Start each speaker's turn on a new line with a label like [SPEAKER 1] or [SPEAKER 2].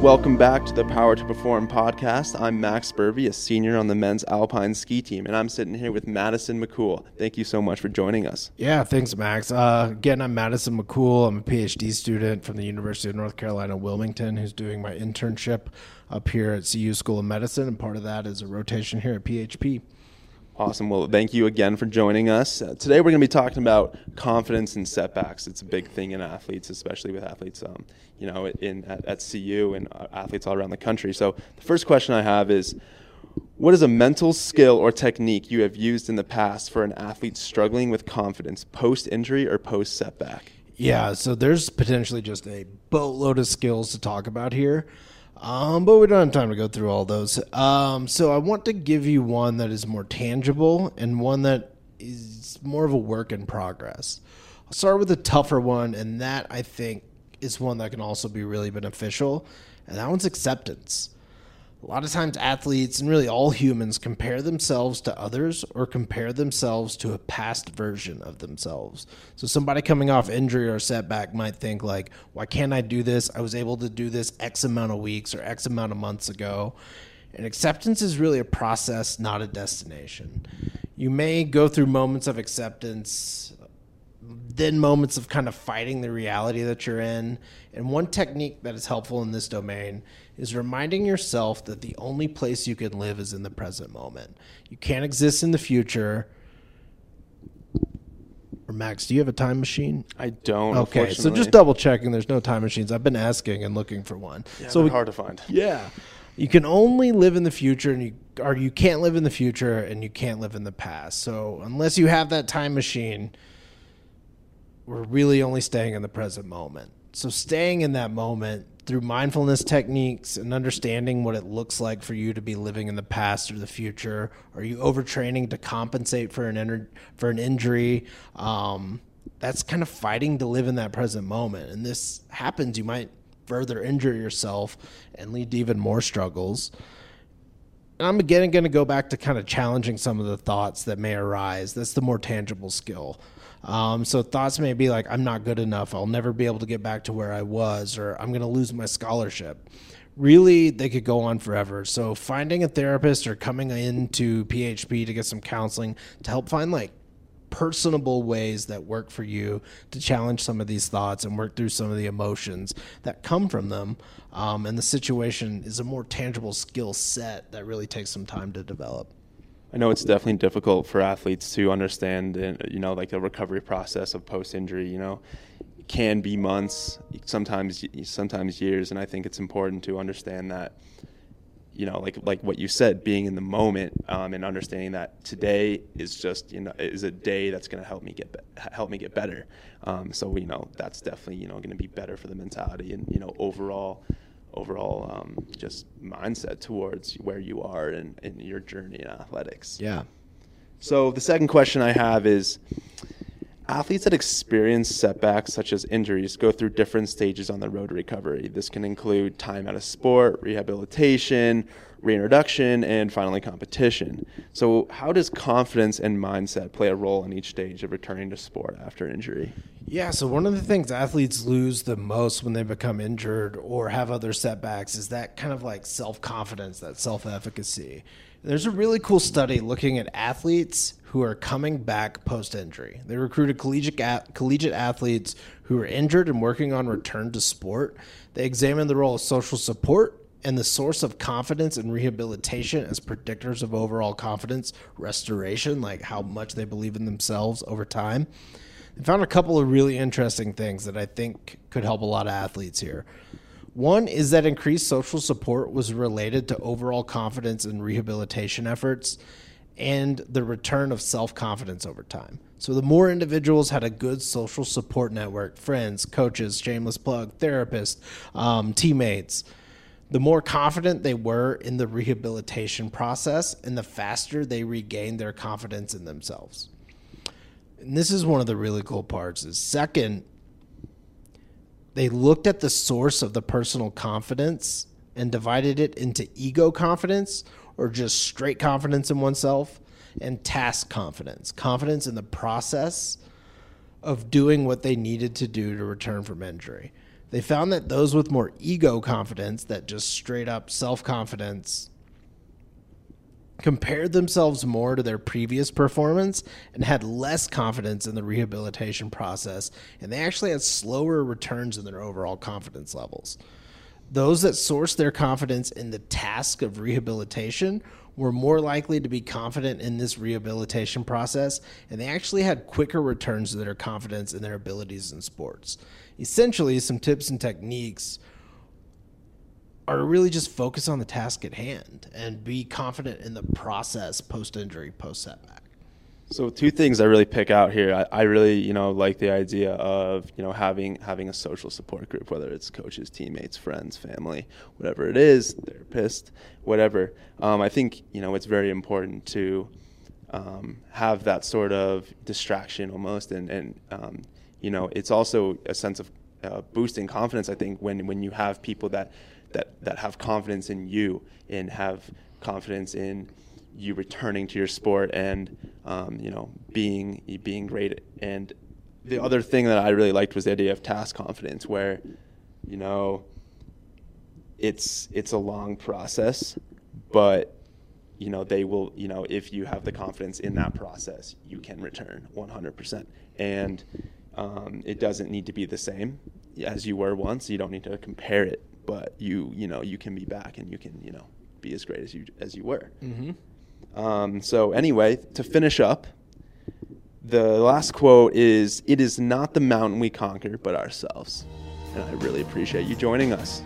[SPEAKER 1] Welcome back to the Power to Perform podcast. I'm Max Burvey, a senior on the men's alpine ski team, and I'm sitting here with Madison McCool. Thank you so much for joining us.
[SPEAKER 2] Yeah, thanks, Max. Uh, again, I'm Madison McCool. I'm a PhD student from the University of North Carolina, Wilmington, who's doing my internship up here at CU School of Medicine, and part of that is a rotation here at PHP.
[SPEAKER 1] Awesome. Well, thank you again for joining us. Uh, today, we're going to be talking about confidence and setbacks. It's a big thing in athletes, especially with athletes, um, you know, in at, at CU and uh, athletes all around the country. So, the first question I have is, what is a mental skill or technique you have used in the past for an athlete struggling with confidence post injury or post setback?
[SPEAKER 2] Yeah, so there's potentially just a boatload of skills to talk about here. Um, but we don't have time to go through all those. Um, so I want to give you one that is more tangible and one that is more of a work in progress. I'll start with a tougher one, and that I think is one that can also be really beneficial, and that one's acceptance a lot of times athletes and really all humans compare themselves to others or compare themselves to a past version of themselves. So somebody coming off injury or setback might think like why can't i do this? I was able to do this x amount of weeks or x amount of months ago. And acceptance is really a process not a destination. You may go through moments of acceptance then moments of kind of fighting the reality that you're in. And one technique that is helpful in this domain is reminding yourself that the only place you can live is in the present moment. You can't exist in the future. Or Max, do you have a time machine?
[SPEAKER 1] I don't.
[SPEAKER 2] Okay, so just double checking. There's no time machines. I've been asking and looking for one.
[SPEAKER 1] Yeah,
[SPEAKER 2] so
[SPEAKER 1] we, hard to find.
[SPEAKER 2] Yeah, you can only live in the future, and you or you can't live in the future, and you can't live in the past. So unless you have that time machine, we're really only staying in the present moment. So, staying in that moment through mindfulness techniques and understanding what it looks like for you to be living in the past or the future. Are you overtraining to compensate for an for an injury? Um, that's kind of fighting to live in that present moment. And this happens, you might further injure yourself and lead to even more struggles. And I'm again going to go back to kind of challenging some of the thoughts that may arise. That's the more tangible skill. Um, so thoughts may be like, I'm not good enough. I'll never be able to get back to where I was, or I'm going to lose my scholarship. Really, they could go on forever. So finding a therapist or coming into PHP to get some counseling to help find like personable ways that work for you to challenge some of these thoughts and work through some of the emotions that come from them. Um, and the situation is a more tangible skill set that really takes some time to develop.
[SPEAKER 1] I know it's definitely difficult for athletes to understand, uh, you know, like the recovery process of post-injury. You know, can be months, sometimes sometimes years, and I think it's important to understand that. You know, like like what you said, being in the moment um, and understanding that today is just you know is a day that's going to help me get be- help me get better. Um, so you know that's definitely you know going to be better for the mentality and you know overall overall um, just mindset towards where you are in, in your journey in athletics.
[SPEAKER 2] Yeah.
[SPEAKER 1] So the second question I have is athletes that experience setbacks such as injuries go through different stages on the road to recovery. This can include time out of sport, rehabilitation, reintroduction, and finally competition. So, how does confidence and mindset play a role in each stage of returning to sport after injury?
[SPEAKER 2] Yeah, so one of the things athletes lose the most when they become injured or have other setbacks is that kind of like self confidence, that self efficacy. There's a really cool study looking at athletes who are coming back post injury. They recruited collegiate, collegiate athletes who were injured and working on return to sport. They examined the role of social support and the source of confidence and rehabilitation as predictors of overall confidence restoration, like how much they believe in themselves over time. They found a couple of really interesting things that I think could help a lot of athletes here. One is that increased social support was related to overall confidence and rehabilitation efforts and the return of self confidence over time. So, the more individuals had a good social support network friends, coaches, shameless plug, therapists, um, teammates the more confident they were in the rehabilitation process and the faster they regained their confidence in themselves. And this is one of the really cool parts is second they looked at the source of the personal confidence and divided it into ego confidence or just straight confidence in oneself and task confidence, confidence in the process of doing what they needed to do to return from injury. They found that those with more ego confidence, that just straight up self confidence, compared themselves more to their previous performance and had less confidence in the rehabilitation process, and they actually had slower returns in their overall confidence levels. Those that sourced their confidence in the task of rehabilitation were more likely to be confident in this rehabilitation process, and they actually had quicker returns to their confidence in their abilities in sports. Essentially, some tips and techniques are really just focus on the task at hand and be confident in the process post injury, post setback.
[SPEAKER 1] So two things I really pick out here. I, I, really, you know, like the idea of, you know, having having a social support group, whether it's coaches, teammates, friends, family, whatever it is, therapist, whatever. Um, I think, you know, it's very important to um, have that sort of distraction almost, and and um, you know, it's also a sense of uh, boosting confidence. I think when when you have people that that that have confidence in you and have confidence in you returning to your sport and um, you know being being great. And the other thing that I really liked was the idea of task confidence, where you know it's it's a long process, but you know they will you know if you have the confidence in that process, you can return 100%. And um, it doesn't need to be the same as you were once. You don't need to compare it, but you you know you can be back and you can you know be as great as you as you were. Mm-hmm. Um, so, anyway, to finish up, the last quote is It is not the mountain we conquer, but ourselves. And I really appreciate you joining us.